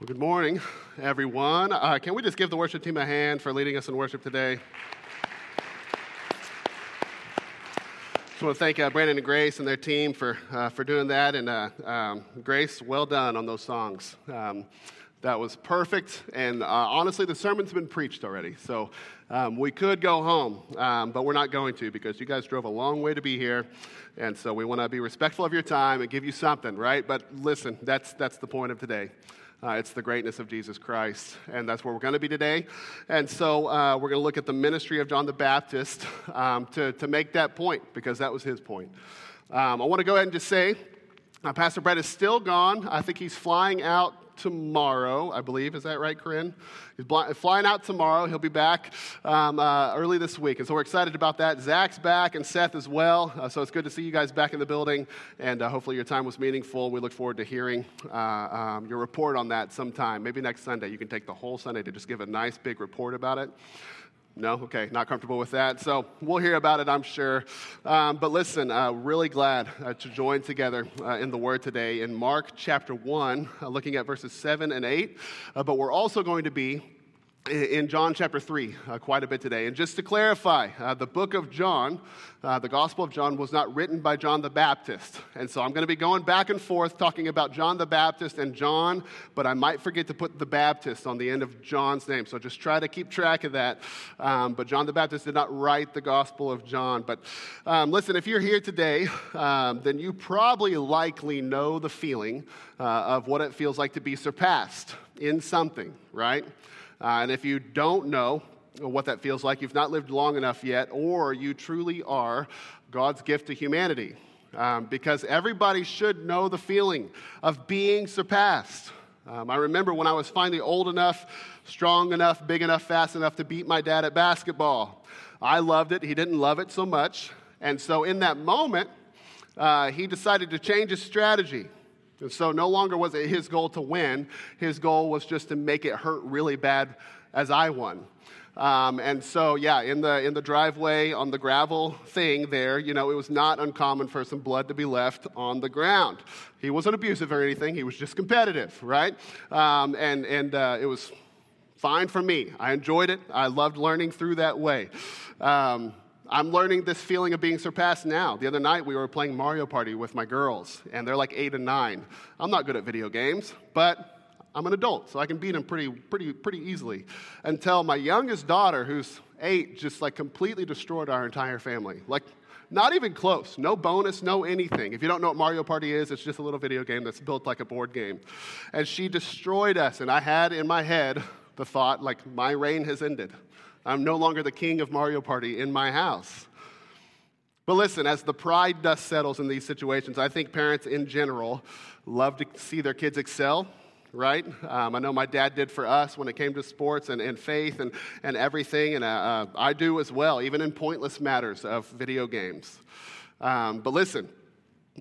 Well, good morning, everyone. Uh, can we just give the worship team a hand for leading us in worship today? Just want to thank uh, Brandon and Grace and their team for, uh, for doing that. And uh, um, Grace, well done on those songs. Um, that was perfect. And uh, honestly, the sermon's been preached already. So um, we could go home, um, but we're not going to because you guys drove a long way to be here. And so we want to be respectful of your time and give you something, right? But listen, that's, that's the point of today. Uh, it's the greatness of Jesus Christ. And that's where we're going to be today. And so uh, we're going to look at the ministry of John the Baptist um, to, to make that point, because that was his point. Um, I want to go ahead and just say uh, Pastor Brett is still gone. I think he's flying out tomorrow, I believe. Is that right, Corinne? He's flying out tomorrow. He'll be back um, uh, early this week. And so we're excited about that. Zach's back and Seth as well. Uh, so it's good to see you guys back in the building. And uh, hopefully your time was meaningful. We look forward to hearing uh, um, your report on that sometime. Maybe next Sunday. You can take the whole Sunday to just give a nice big report about it. No? Okay, not comfortable with that. So we'll hear about it, I'm sure. Um, but listen, uh, really glad uh, to join together uh, in the Word today in Mark chapter 1, uh, looking at verses 7 and 8. Uh, but we're also going to be in John chapter 3 uh, quite a bit today. And just to clarify, uh, the book of John, uh, the Gospel of John, was not written by John the Baptist. And so I'm going to be going back and forth talking about John the Baptist and John, but I might forget to put the Baptist on the end of John's name. So just try to keep track of that. Um, but John the Baptist did not write the Gospel of John. But um, listen, if you're here today, um, then you probably likely know the feeling uh, of what it feels like to be surpassed in something, right? Uh, and if you don't know what that feels like, you've not lived long enough yet, or you truly are God's gift to humanity. Um, because everybody should know the feeling of being surpassed. Um, I remember when I was finally old enough, strong enough, big enough, fast enough to beat my dad at basketball. I loved it. He didn't love it so much. And so in that moment, uh, he decided to change his strategy. And so no longer was it his goal to win, his goal was just to make it hurt really bad as I won. Um, and so, yeah, in the, in the driveway on the gravel thing there, you know, it was not uncommon for some blood to be left on the ground. He wasn't abusive or anything, he was just competitive, right? Um, and and uh, it was fine for me. I enjoyed it, I loved learning through that way. Um, I'm learning this feeling of being surpassed now. The other night we were playing Mario Party with my girls, and they're like eight and nine. I'm not good at video games, but I'm an adult, so I can beat them pretty, pretty, pretty easily. Until my youngest daughter, who's eight, just like completely destroyed our entire family. Like, not even close. No bonus, no anything. If you don't know what Mario Party is, it's just a little video game that's built like a board game. And she destroyed us, and I had in my head the thought, like, my reign has ended. I'm no longer the king of Mario Party in my house. But listen, as the pride dust settles in these situations, I think parents in general love to see their kids excel, right? Um, I know my dad did for us when it came to sports and, and faith and, and everything, and uh, uh, I do as well, even in pointless matters of video games. Um, but listen,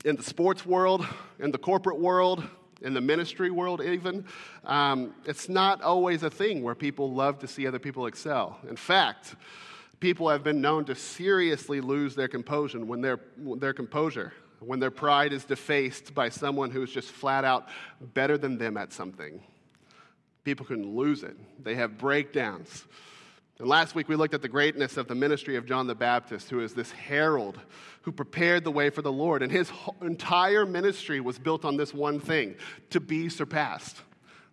in the sports world, in the corporate world, in the ministry world, even, um, it's not always a thing where people love to see other people excel. In fact, people have been known to seriously lose their composure when their, their composure when their pride is defaced by someone who's just flat out better than them at something. People can lose it. They have breakdowns. And last week we looked at the greatness of the ministry of John the Baptist, who is this herald who prepared the way for the Lord. And his entire ministry was built on this one thing to be surpassed.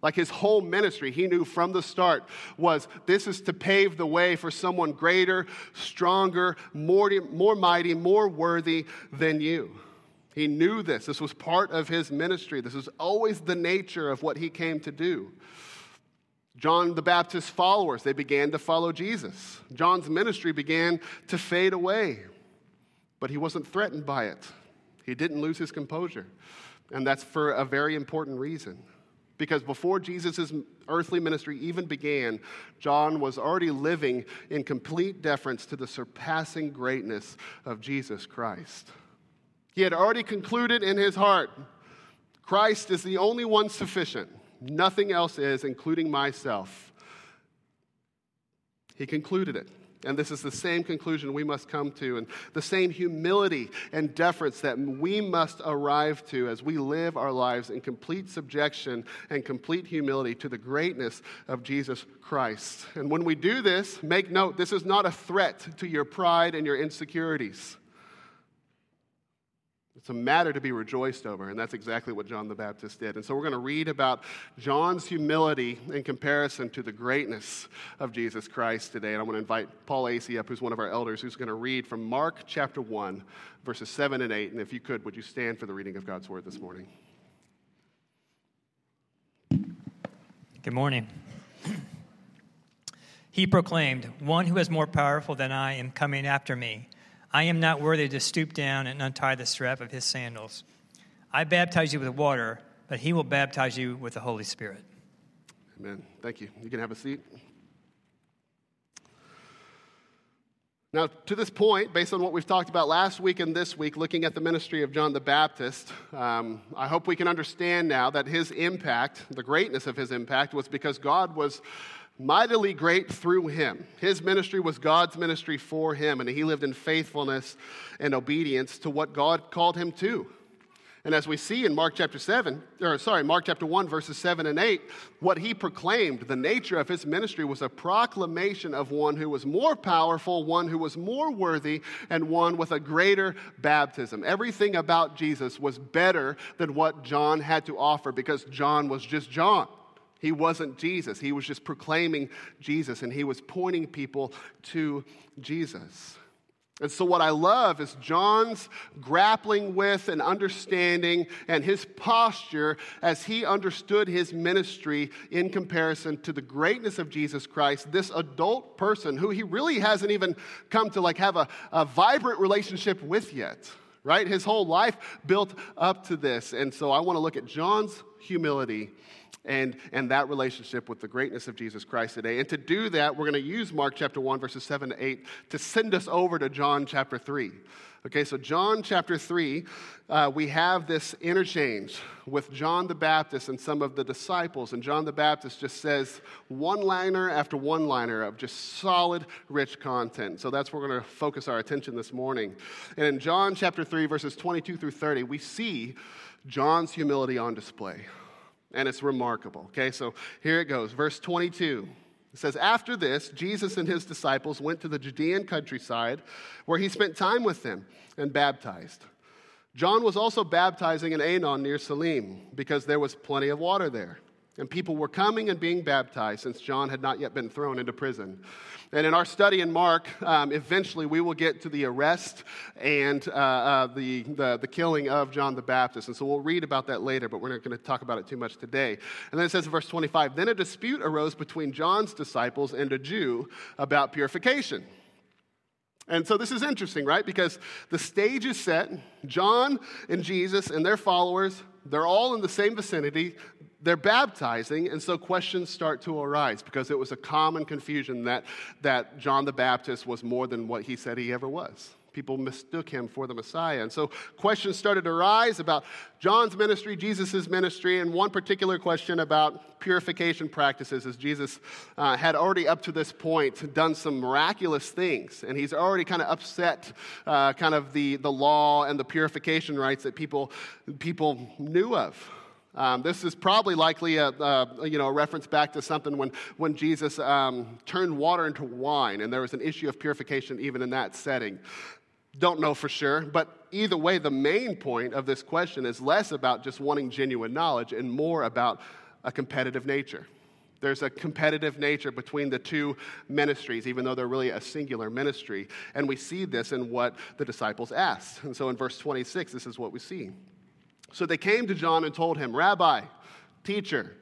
Like his whole ministry, he knew from the start was this is to pave the way for someone greater, stronger, more, more mighty, more worthy than you. He knew this. This was part of his ministry. This was always the nature of what he came to do. John the Baptist's followers, they began to follow Jesus. John's ministry began to fade away, but he wasn't threatened by it. He didn't lose his composure. And that's for a very important reason. Because before Jesus' earthly ministry even began, John was already living in complete deference to the surpassing greatness of Jesus Christ. He had already concluded in his heart Christ is the only one sufficient. Nothing else is, including myself. He concluded it. And this is the same conclusion we must come to, and the same humility and deference that we must arrive to as we live our lives in complete subjection and complete humility to the greatness of Jesus Christ. And when we do this, make note this is not a threat to your pride and your insecurities. It's a matter to be rejoiced over, and that's exactly what John the Baptist did. And so we're going to read about John's humility in comparison to the greatness of Jesus Christ today. And I'm going to invite Paul Acey up, who's one of our elders, who's going to read from Mark chapter 1, verses 7 and 8. And if you could, would you stand for the reading of God's word this morning? Good morning. He proclaimed, One who is more powerful than I am coming after me I am not worthy to stoop down and untie the strap of his sandals. I baptize you with water, but he will baptize you with the Holy Spirit. Amen. Thank you. You can have a seat. Now, to this point, based on what we've talked about last week and this week, looking at the ministry of John the Baptist, um, I hope we can understand now that his impact, the greatness of his impact, was because God was mightily great through him. His ministry was God's ministry for him, and he lived in faithfulness and obedience to what God called him to. And as we see in Mark chapter 7, or sorry, Mark chapter 1, verses 7 and 8, what he proclaimed, the nature of his ministry was a proclamation of one who was more powerful, one who was more worthy, and one with a greater baptism. Everything about Jesus was better than what John had to offer because John was just John. He wasn't Jesus. He was just proclaiming Jesus and he was pointing people to Jesus. And so, what I love is John's grappling with and understanding and his posture as he understood his ministry in comparison to the greatness of Jesus Christ, this adult person who he really hasn't even come to like have a, a vibrant relationship with yet, right? His whole life built up to this. And so, I want to look at John's humility and, and that relationship with the greatness of Jesus Christ today. And to do that, we're going to use Mark chapter 1, verses 7 to 8 to send us over to John chapter 3. Okay, so John chapter 3, uh, we have this interchange with John the Baptist and some of the disciples. And John the Baptist just says one liner after one liner of just solid, rich content. So that's where we're going to focus our attention this morning. And in John chapter 3, verses 22 through 30, we see John's humility on display and it's remarkable. Okay, so here it goes. Verse 22. It says, After this, Jesus and his disciples went to the Judean countryside where he spent time with them and baptized. John was also baptizing in Aenon near Salim because there was plenty of water there. And people were coming and being baptized since John had not yet been thrown into prison. And in our study in Mark, um, eventually we will get to the arrest and uh, uh, the, the, the, killing of John the Baptist. And so we'll read about that later, but we're not going to talk about it too much today. And then it says in verse 25 Then a dispute arose between John's disciples and a Jew about purification. And so this is interesting, right? Because the stage is set. John and Jesus and their followers, they're all in the same vicinity they're baptizing, and so questions start to arise because it was a common confusion that, that John the Baptist was more than what he said he ever was. People mistook him for the Messiah. And so questions started to arise about John's ministry, Jesus' ministry, and one particular question about purification practices, as Jesus uh, had already up to this point done some miraculous things. And he's already kind of upset uh, kind of the, the law and the purification rites that people, people knew of. Um, this is probably likely a, a, you know, a reference back to something when, when Jesus um, turned water into wine, and there was an issue of purification even in that setting. Don't know for sure, but either way, the main point of this question is less about just wanting genuine knowledge and more about a competitive nature. There's a competitive nature between the two ministries, even though they're really a singular ministry. And we see this in what the disciples asked. And so in verse 26, this is what we see. So they came to John and told him, Rabbi, teacher,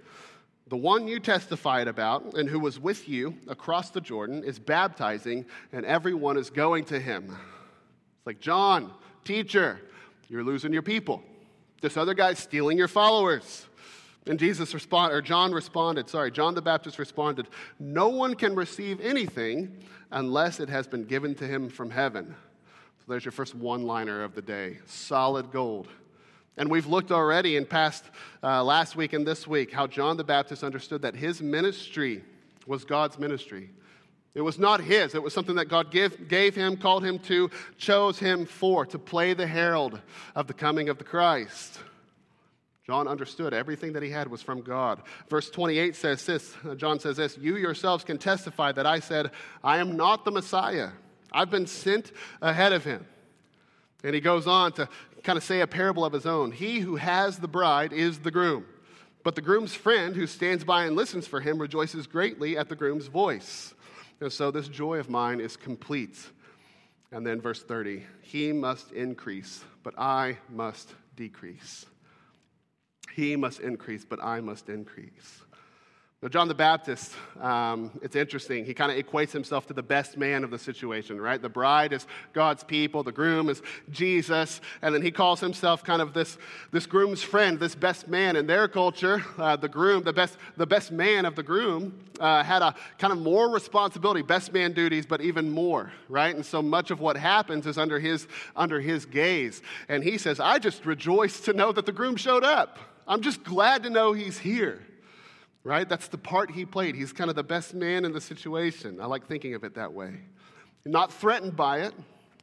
the one you testified about and who was with you across the Jordan is baptizing, and everyone is going to him. It's like, John, teacher, you're losing your people. This other guy's stealing your followers. And Jesus responded, or John responded, sorry, John the Baptist responded, No one can receive anything unless it has been given to him from heaven. So there's your first one liner of the day solid gold. And we've looked already in past uh, last week and this week how John the Baptist understood that his ministry was God's ministry. It was not his. It was something that God give, gave him, called him to, chose him for, to play the herald of the coming of the Christ. John understood everything that he had was from God. Verse 28 says this uh, John says this You yourselves can testify that I said, I am not the Messiah. I've been sent ahead of him. And he goes on to kind of say a parable of his own. He who has the bride is the groom, but the groom's friend who stands by and listens for him rejoices greatly at the groom's voice. And so this joy of mine is complete. And then verse 30 He must increase, but I must decrease. He must increase, but I must increase. Now, John the Baptist, um, it's interesting. He kind of equates himself to the best man of the situation, right? The bride is God's people, the groom is Jesus, and then he calls himself kind of this, this groom's friend, this best man. In their culture, uh, the groom, the best, the best man of the groom, uh, had a kind of more responsibility, best man duties, but even more, right? And so much of what happens is under his, under his gaze. And he says, I just rejoice to know that the groom showed up. I'm just glad to know he's here right? That's the part he played. He's kind of the best man in the situation. I like thinking of it that way. Not threatened by it,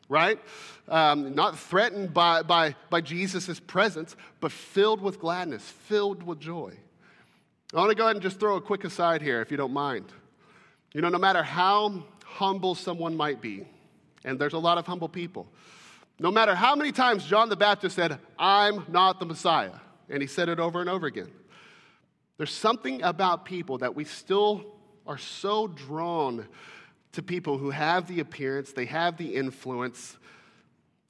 right? Um, not threatened by, by, by Jesus' presence, but filled with gladness, filled with joy. I want to go ahead and just throw a quick aside here, if you don't mind. You know, no matter how humble someone might be, and there's a lot of humble people, no matter how many times John the Baptist said, I'm not the Messiah, and he said it over and over again. There's something about people that we still are so drawn to people who have the appearance, they have the influence.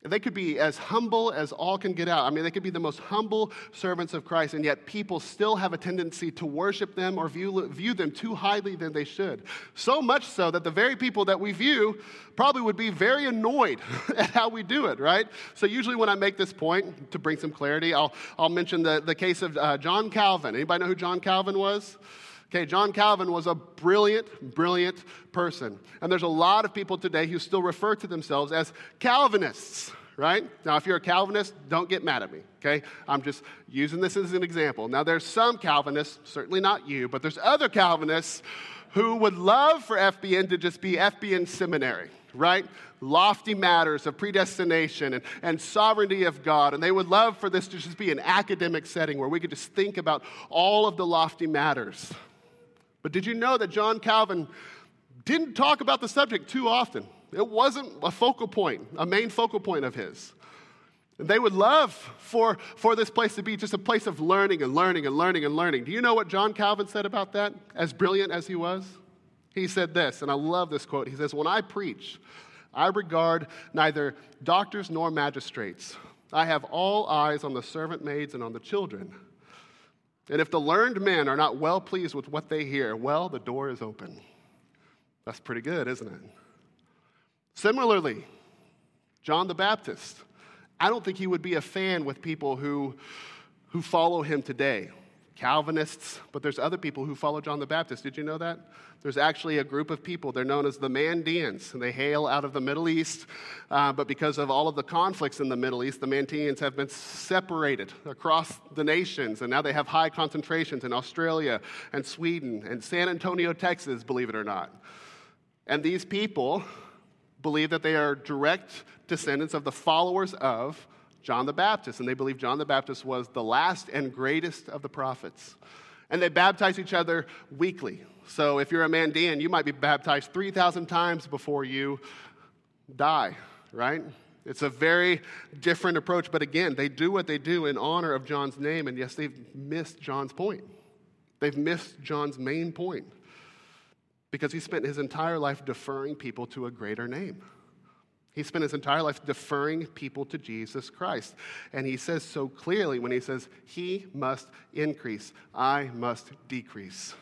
They could be as humble as all can get out. I mean, they could be the most humble servants of Christ, and yet people still have a tendency to worship them or view, view them too highly than they should. So much so that the very people that we view probably would be very annoyed at how we do it, right? So, usually when I make this point, to bring some clarity, I'll, I'll mention the, the case of uh, John Calvin. Anybody know who John Calvin was? Okay, John Calvin was a brilliant, brilliant person. And there's a lot of people today who still refer to themselves as Calvinists, right? Now, if you're a Calvinist, don't get mad at me, okay? I'm just using this as an example. Now, there's some Calvinists, certainly not you, but there's other Calvinists who would love for FBN to just be FBN seminary right? Lofty matters of predestination and, and sovereignty of God. And they would love for this to just be an academic setting where we could just think about all of the lofty matters. But did you know that John Calvin didn't talk about the subject too often? It wasn't a focal point, a main focal point of his. And they would love for, for this place to be just a place of learning and learning and learning and learning. Do you know what John Calvin said about that, as brilliant as he was? He said this, and I love this quote. He says, When I preach, I regard neither doctors nor magistrates. I have all eyes on the servant maids and on the children. And if the learned men are not well pleased with what they hear, well, the door is open. That's pretty good, isn't it? Similarly, John the Baptist. I don't think he would be a fan with people who, who follow him today. Calvinists, but there's other people who follow John the Baptist. Did you know that? There's actually a group of people. They're known as the Mandeans, and they hail out of the Middle East. Uh, but because of all of the conflicts in the Middle East, the Mandeans have been separated across the nations, and now they have high concentrations in Australia and Sweden and San Antonio, Texas, believe it or not. And these people believe that they are direct descendants of the followers of John the Baptist, and they believe John the Baptist was the last and greatest of the prophets. And they baptize each other weekly. So if you're a Mandean, you might be baptized 3,000 times before you die, right? It's a very different approach, but again, they do what they do in honor of John's name, and yes, they've missed John's point. They've missed John's main point because he spent his entire life deferring people to a greater name. He spent his entire life deferring people to Jesus Christ. And he says so clearly when he says, He must increase, I must decrease.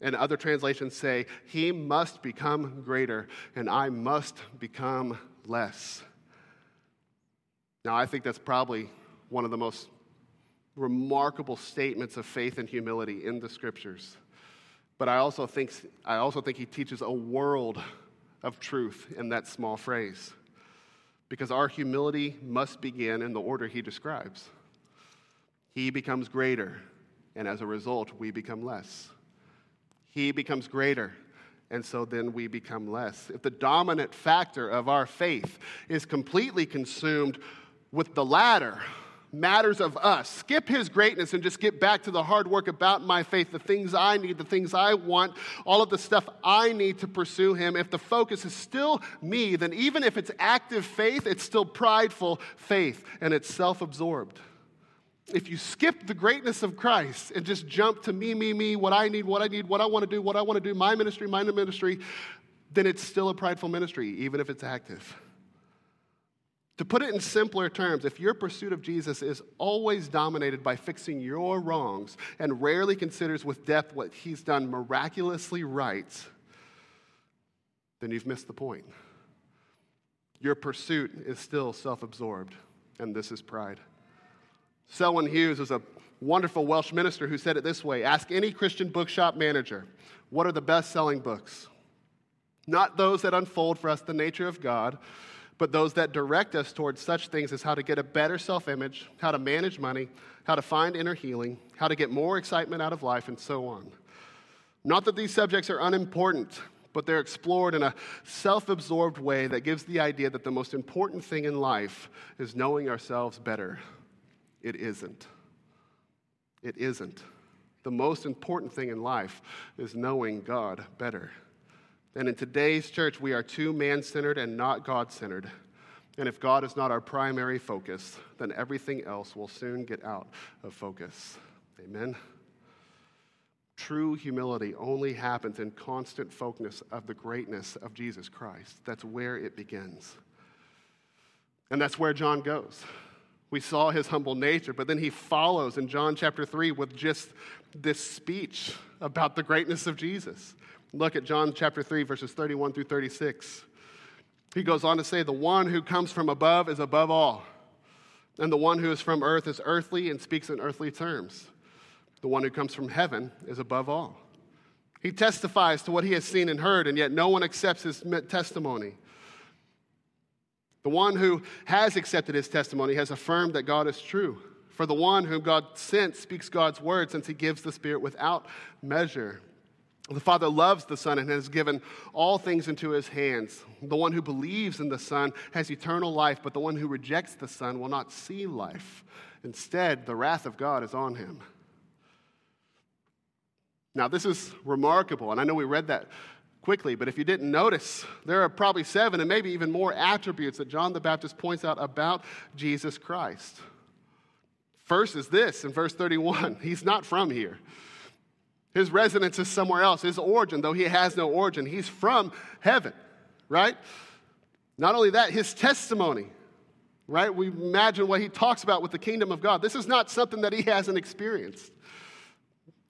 And other translations say, He must become greater, and I must become less. Now, I think that's probably one of the most remarkable statements of faith and humility in the scriptures. But I also think, I also think he teaches a world of truth in that small phrase. Because our humility must begin in the order he describes. He becomes greater, and as a result, we become less. He becomes greater, and so then we become less. If the dominant factor of our faith is completely consumed with the latter, matters of us, skip his greatness and just get back to the hard work about my faith, the things I need, the things I want, all of the stuff I need to pursue him. If the focus is still me, then even if it's active faith, it's still prideful faith and it's self absorbed if you skip the greatness of Christ and just jump to me, me, me, what I need, what I need, what I want to do, what I want to do, my ministry, my ministry, then it's still a prideful ministry, even if it's active. To put it in simpler terms, if your pursuit of Jesus is always dominated by fixing your wrongs and rarely considers with depth what he's done miraculously right, then you've missed the point. Your pursuit is still self absorbed, and this is pride. Selwyn Hughes was a wonderful Welsh minister who said it this way Ask any Christian bookshop manager, what are the best selling books? Not those that unfold for us the nature of God, but those that direct us towards such things as how to get a better self image, how to manage money, how to find inner healing, how to get more excitement out of life, and so on. Not that these subjects are unimportant, but they're explored in a self absorbed way that gives the idea that the most important thing in life is knowing ourselves better it isn't. It isn't. The most important thing in life is knowing God better. And in today's church, we are too man centered and not God centered. And if God is not our primary focus, then everything else will soon get out of focus. Amen. True humility only happens in constant focus of the greatness of Jesus Christ. That's where it begins. And that's where John goes. We saw his humble nature, but then he follows in John chapter 3 with just this speech about the greatness of Jesus. Look at John chapter 3, verses 31 through 36. He goes on to say, The one who comes from above is above all, and the one who is from earth is earthly and speaks in earthly terms. The one who comes from heaven is above all. He testifies to what he has seen and heard, and yet no one accepts his testimony. The one who has accepted his testimony has affirmed that God is true. For the one whom God sent speaks God's word, since he gives the Spirit without measure. The Father loves the Son and has given all things into his hands. The one who believes in the Son has eternal life, but the one who rejects the Son will not see life. Instead, the wrath of God is on him. Now, this is remarkable, and I know we read that quickly, but if you didn't notice, there are probably seven and maybe even more attributes that John the Baptist points out about Jesus Christ. First is this in verse 31 He's not from here. His residence is somewhere else. His origin, though he has no origin, he's from heaven, right? Not only that, his testimony, right? We imagine what he talks about with the kingdom of God. This is not something that he hasn't experienced.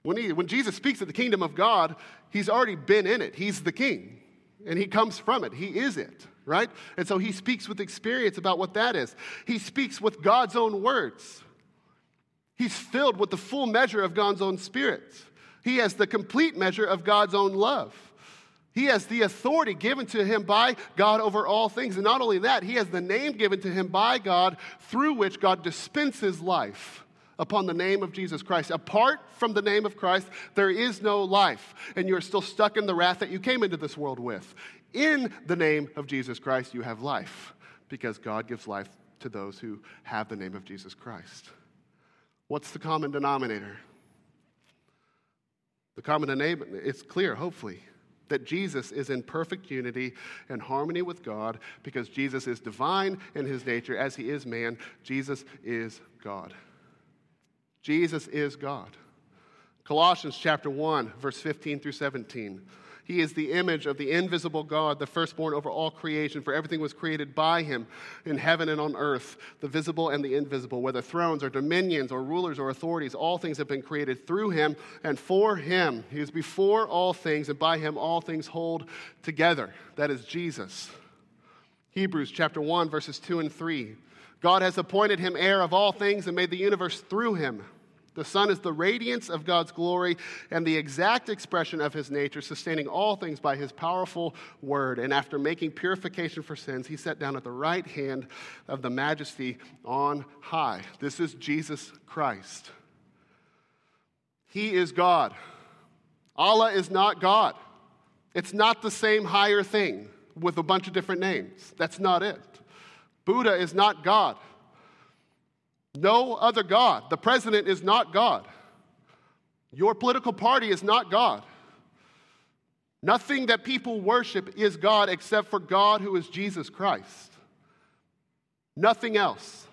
When, he, when Jesus speaks of the kingdom of God, he's already been in it. He's the king, and he comes from it. He is it, right? And so he speaks with experience about what that is. He speaks with God's own words. He's filled with the full measure of God's own spirit. He has the complete measure of God's own love. He has the authority given to him by God over all things. And not only that, he has the name given to him by God through which God dispenses life upon the name of Jesus Christ. Apart from the name of Christ, there is no life, and you're still stuck in the wrath that you came into this world with. In the name of Jesus Christ, you have life, because God gives life to those who have the name of Jesus Christ. What's the common denominator? The common denominator, it's clear, hopefully, that Jesus is in perfect unity and harmony with God because Jesus is divine in his nature as he is man. Jesus is God. Jesus is God. Colossians chapter 1, verse 15 through 17. He is the image of the invisible God, the firstborn over all creation, for everything was created by him in heaven and on earth, the visible and the invisible, whether thrones or dominions or rulers or authorities, all things have been created through him and for him. He is before all things, and by him all things hold together. That is Jesus. Hebrews chapter 1, verses 2 and 3. God has appointed him heir of all things and made the universe through him. The Son is the radiance of God's glory and the exact expression of his nature, sustaining all things by his powerful word. And after making purification for sins, he sat down at the right hand of the majesty on high. This is Jesus Christ. He is God. Allah is not God. It's not the same higher thing with a bunch of different names. That's not it. Buddha is not God. No other God. The president is not God. Your political party is not God. Nothing that people worship is God except for God who is Jesus Christ. Nothing else.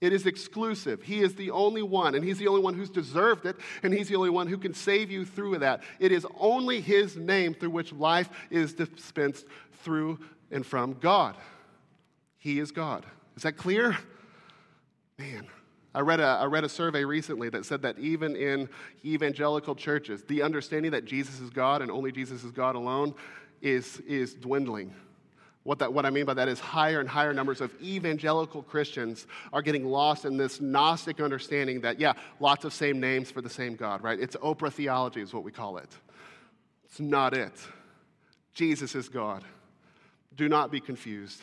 It is exclusive. He is the only one, and He's the only one who's deserved it, and He's the only one who can save you through that. It is only His name through which life is dispensed through and from God. He is God. Is that clear? Man, I read, a, I read a survey recently that said that even in evangelical churches, the understanding that Jesus is God and only Jesus is God alone is, is dwindling. What, that, what I mean by that is higher and higher numbers of evangelical Christians are getting lost in this Gnostic understanding that, yeah, lots of same names for the same God, right? It's Oprah theology, is what we call it. It's not it. Jesus is God. Do not be confused.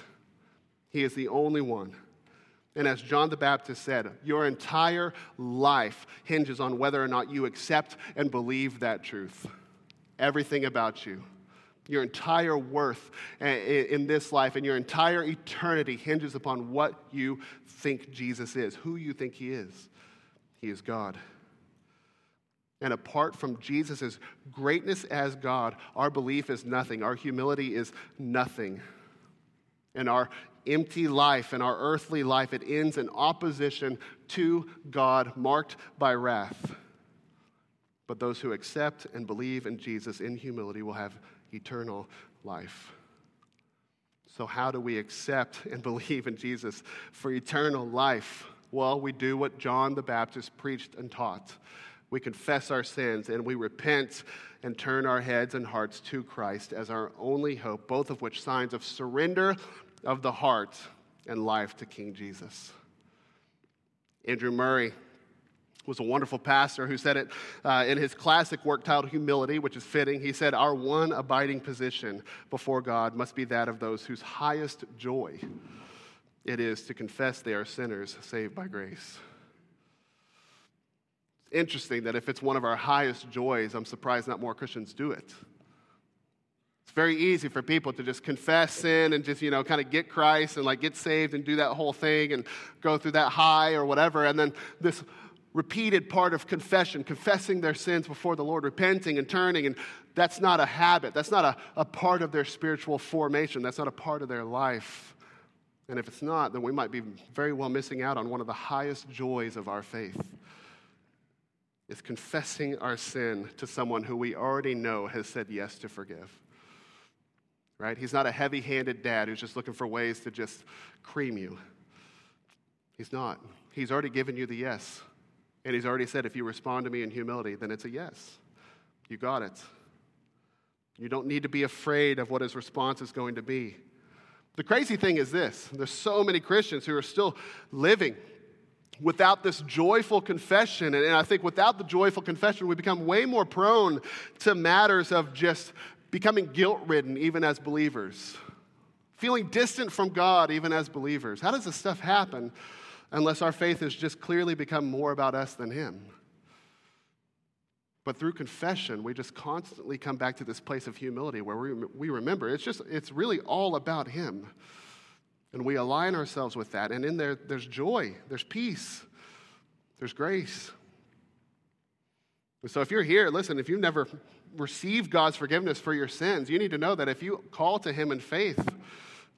He is the only one. And as John the Baptist said, your entire life hinges on whether or not you accept and believe that truth. Everything about you. Your entire worth eh, eh, in this life and your entire eternity hinges upon what you think Jesus is, who you think he is. He is God. And apart from Jesus' greatness as God, our belief is nothing. Our humility is nothing. And our empty life and our earthly life, it ends in opposition to God, marked by wrath. But those who accept and believe in Jesus in humility will have eternal life. So, how do we accept and believe in Jesus for eternal life? Well, we do what John the Baptist preached and taught. We confess our sins and we repent and turn our heads and hearts to Christ as our only hope, both of which signs of surrender of the heart and life to King Jesus. Andrew Murray was a wonderful pastor who said it uh, in his classic work titled Humility, which is fitting. He said, Our one abiding position before God must be that of those whose highest joy it is to confess they are sinners saved by grace. It's interesting that if it's one of our highest joys, I'm surprised not more Christians do it. Very easy for people to just confess sin and just, you know, kind of get Christ and like get saved and do that whole thing and go through that high or whatever. And then this repeated part of confession, confessing their sins before the Lord, repenting and turning. And that's not a habit. That's not a, a part of their spiritual formation. That's not a part of their life. And if it's not, then we might be very well missing out on one of the highest joys of our faith. Is confessing our sin to someone who we already know has said yes to forgive. Right? He's not a heavy handed dad who's just looking for ways to just cream you. He's not. He's already given you the yes. And he's already said, if you respond to me in humility, then it's a yes. You got it. You don't need to be afraid of what his response is going to be. The crazy thing is this there's so many Christians who are still living without this joyful confession. And I think without the joyful confession, we become way more prone to matters of just becoming guilt ridden, even as believers, feeling distant from God, even as believers. How does this stuff happen? unless our faith has just clearly become more about us than Him. But through confession, we just constantly come back to this place of humility where we, we remember it's just, it's really all about Him. And we align ourselves with that. And in there, there's joy, there's peace, there's grace. So if you're here, listen, if you've never received God's forgiveness for your sins, you need to know that if you call to Him in faith,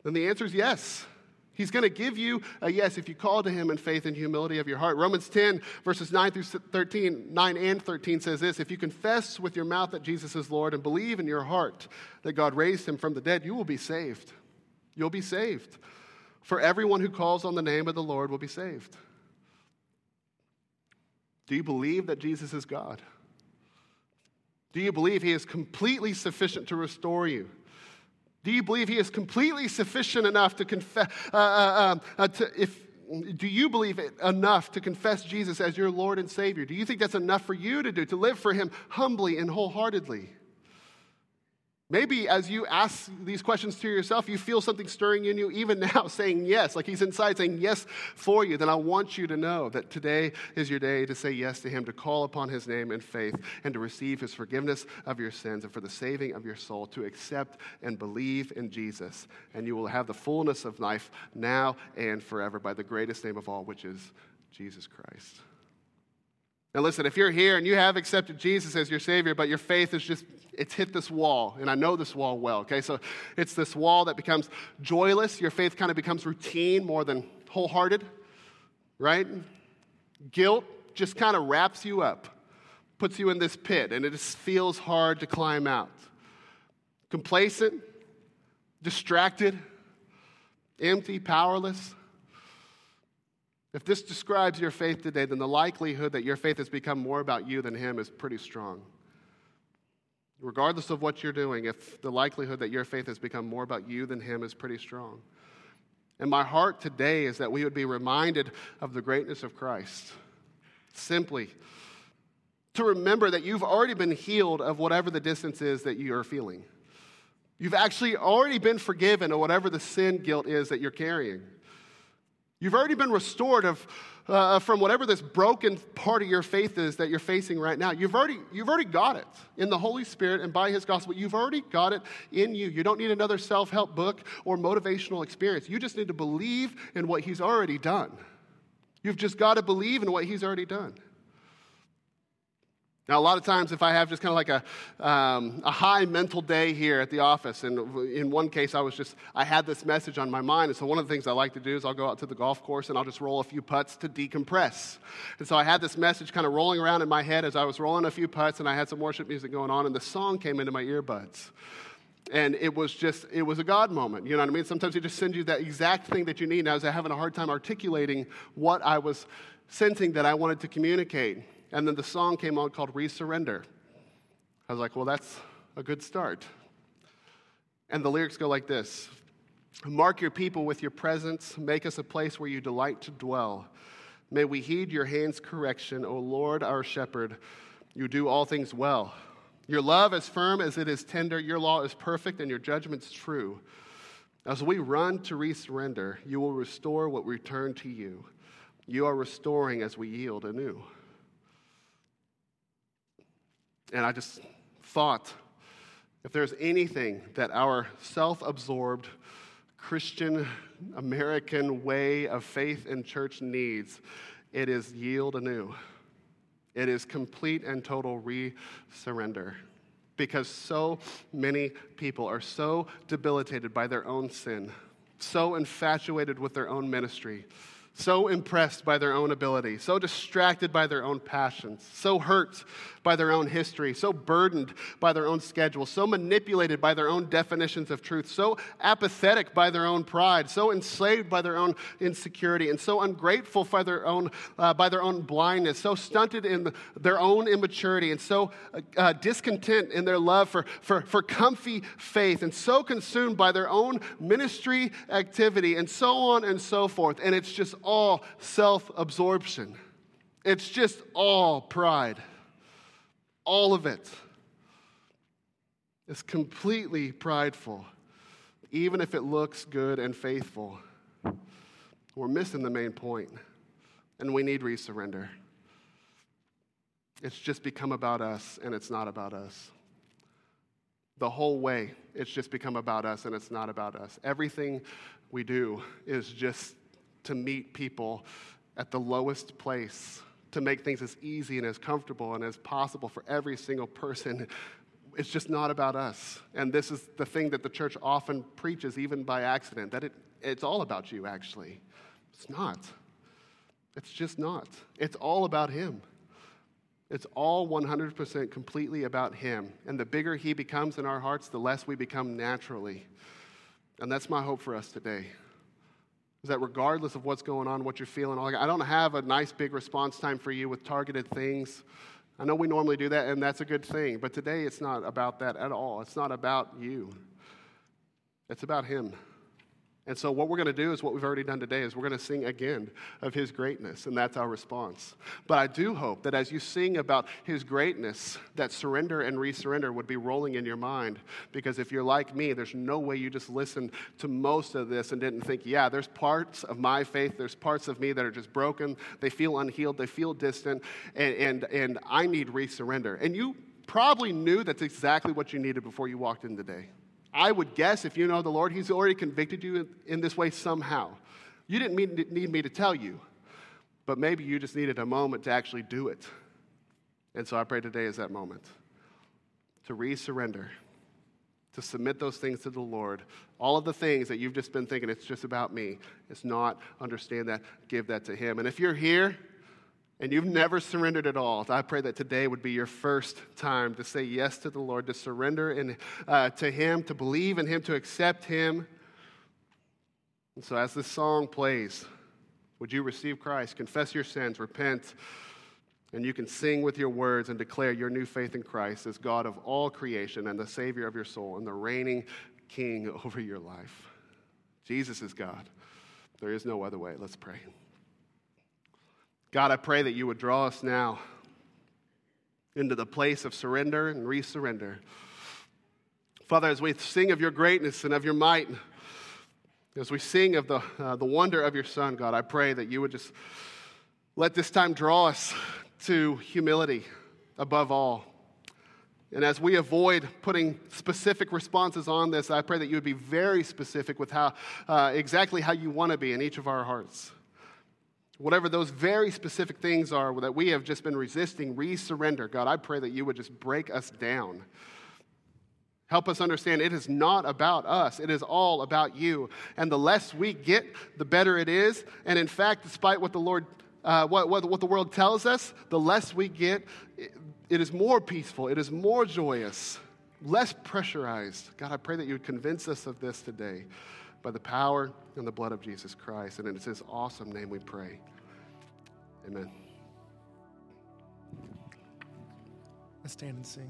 then the answer is yes. He's going to give you a yes if you call to him in faith and humility of your heart. Romans 10, verses 9 through 13, 9 and 13 says this If you confess with your mouth that Jesus is Lord and believe in your heart that God raised him from the dead, you will be saved. You'll be saved. For everyone who calls on the name of the Lord will be saved. Do you believe that Jesus is God? Do you believe he is completely sufficient to restore you? Do you believe he is completely sufficient enough to confess? Uh, uh, um, uh, to, if, do you believe it enough to confess Jesus as your Lord and Savior? Do you think that's enough for you to do, to live for him humbly and wholeheartedly? Maybe as you ask these questions to yourself, you feel something stirring in you, even now, saying yes, like He's inside saying yes for you. Then I want you to know that today is your day to say yes to Him, to call upon His name in faith, and to receive His forgiveness of your sins, and for the saving of your soul, to accept and believe in Jesus. And you will have the fullness of life now and forever by the greatest name of all, which is Jesus Christ. Now, listen, if you're here and you have accepted Jesus as your Savior, but your faith is just, it's hit this wall, and I know this wall well, okay? So it's this wall that becomes joyless. Your faith kind of becomes routine more than wholehearted, right? Guilt just kind of wraps you up, puts you in this pit, and it just feels hard to climb out. Complacent, distracted, empty, powerless. If this describes your faith today, then the likelihood that your faith has become more about you than Him is pretty strong. Regardless of what you're doing, if the likelihood that your faith has become more about you than Him is pretty strong. And my heart today is that we would be reminded of the greatness of Christ. Simply to remember that you've already been healed of whatever the distance is that you are feeling. You've actually already been forgiven of whatever the sin guilt is that you're carrying. You've already been restored of, uh, from whatever this broken part of your faith is that you're facing right now. You've already, you've already got it in the Holy Spirit and by His gospel. You've already got it in you. You don't need another self help book or motivational experience. You just need to believe in what He's already done. You've just got to believe in what He's already done. Now, a lot of times, if I have just kind of like a, um, a high mental day here at the office, and in one case, I was just, I had this message on my mind. And so, one of the things I like to do is I'll go out to the golf course and I'll just roll a few putts to decompress. And so, I had this message kind of rolling around in my head as I was rolling a few putts, and I had some worship music going on, and the song came into my earbuds. And it was just, it was a God moment. You know what I mean? Sometimes He just sends you that exact thing that you need. And I was having a hard time articulating what I was sensing that I wanted to communicate. And then the song came on called Resurrender. I was like, well, that's a good start. And the lyrics go like this Mark your people with your presence, make us a place where you delight to dwell. May we heed your hand's correction, O Lord, our shepherd. You do all things well. Your love is firm as it is tender, your law is perfect, and your judgment's true. As we run to resurrender, you will restore what returned to you. You are restoring as we yield anew. And I just thought if there's anything that our self absorbed Christian American way of faith and church needs, it is yield anew. It is complete and total re surrender. Because so many people are so debilitated by their own sin, so infatuated with their own ministry, so impressed by their own ability, so distracted by their own passions, so hurt by their own history, so burdened by their own schedule, so manipulated by their own definitions of truth, so apathetic by their own pride, so enslaved by their own insecurity, and so ungrateful by their own, uh, by their own blindness, so stunted in their own immaturity, and so uh, discontent in their love for, for, for comfy faith, and so consumed by their own ministry activity, and so on and so forth. And it's just all self absorption. It's just all pride. All of it is completely prideful, even if it looks good and faithful. We're missing the main point, and we need resurrender. It's just become about us, and it's not about us. The whole way, it's just become about us, and it's not about us. Everything we do is just to meet people at the lowest place, to make things as easy and as comfortable and as possible for every single person. It's just not about us. And this is the thing that the church often preaches, even by accident, that it, it's all about you, actually. It's not. It's just not. It's all about Him. It's all 100% completely about Him. And the bigger He becomes in our hearts, the less we become naturally. And that's my hope for us today is that regardless of what's going on, what you're feeling, I don't have a nice big response time for you with targeted things. I know we normally do that, and that's a good thing, but today it's not about that at all. It's not about you, it's about Him. And so what we're going to do is what we've already done today is we're going to sing again of his greatness and that's our response. But I do hope that as you sing about his greatness that surrender and resurrender would be rolling in your mind because if you're like me there's no way you just listened to most of this and didn't think yeah there's parts of my faith there's parts of me that are just broken they feel unhealed they feel distant and and, and I need resurrender. And you probably knew that's exactly what you needed before you walked in today. I would guess if you know the Lord, He's already convicted you in this way somehow. You didn't need me to tell you, but maybe you just needed a moment to actually do it. And so I pray today is that moment to resurrender, to submit those things to the Lord. All of the things that you've just been thinking, it's just about me. It's not. Understand that. Give that to Him. And if you're here and you've never surrendered at all, I pray that today would be your first time to say yes to the Lord, to surrender in, uh, to Him, to believe in Him, to accept Him. And so, as this song plays, would you receive Christ, confess your sins, repent, and you can sing with your words and declare your new faith in Christ as God of all creation and the Savior of your soul and the reigning King over your life. Jesus is God. There is no other way. Let's pray. God, I pray that you would draw us now into the place of surrender and resurrender. Father, as we sing of your greatness and of your might, as we sing of the, uh, the wonder of your Son, God, I pray that you would just let this time draw us to humility above all. And as we avoid putting specific responses on this, I pray that you would be very specific with how, uh, exactly how you want to be in each of our hearts. Whatever those very specific things are that we have just been resisting, re-surrender. God, I pray that you would just break us down. Help us understand it is not about us, it is all about you. And the less we get, the better it is. And in fact, despite what the Lord, uh, what, what, what the world tells us, the less we get, it, it is more peaceful, it is more joyous, less pressurized. God, I pray that you would convince us of this today by the power and the blood of Jesus Christ. And it's his awesome name we pray. Amen. Let's stand and sing.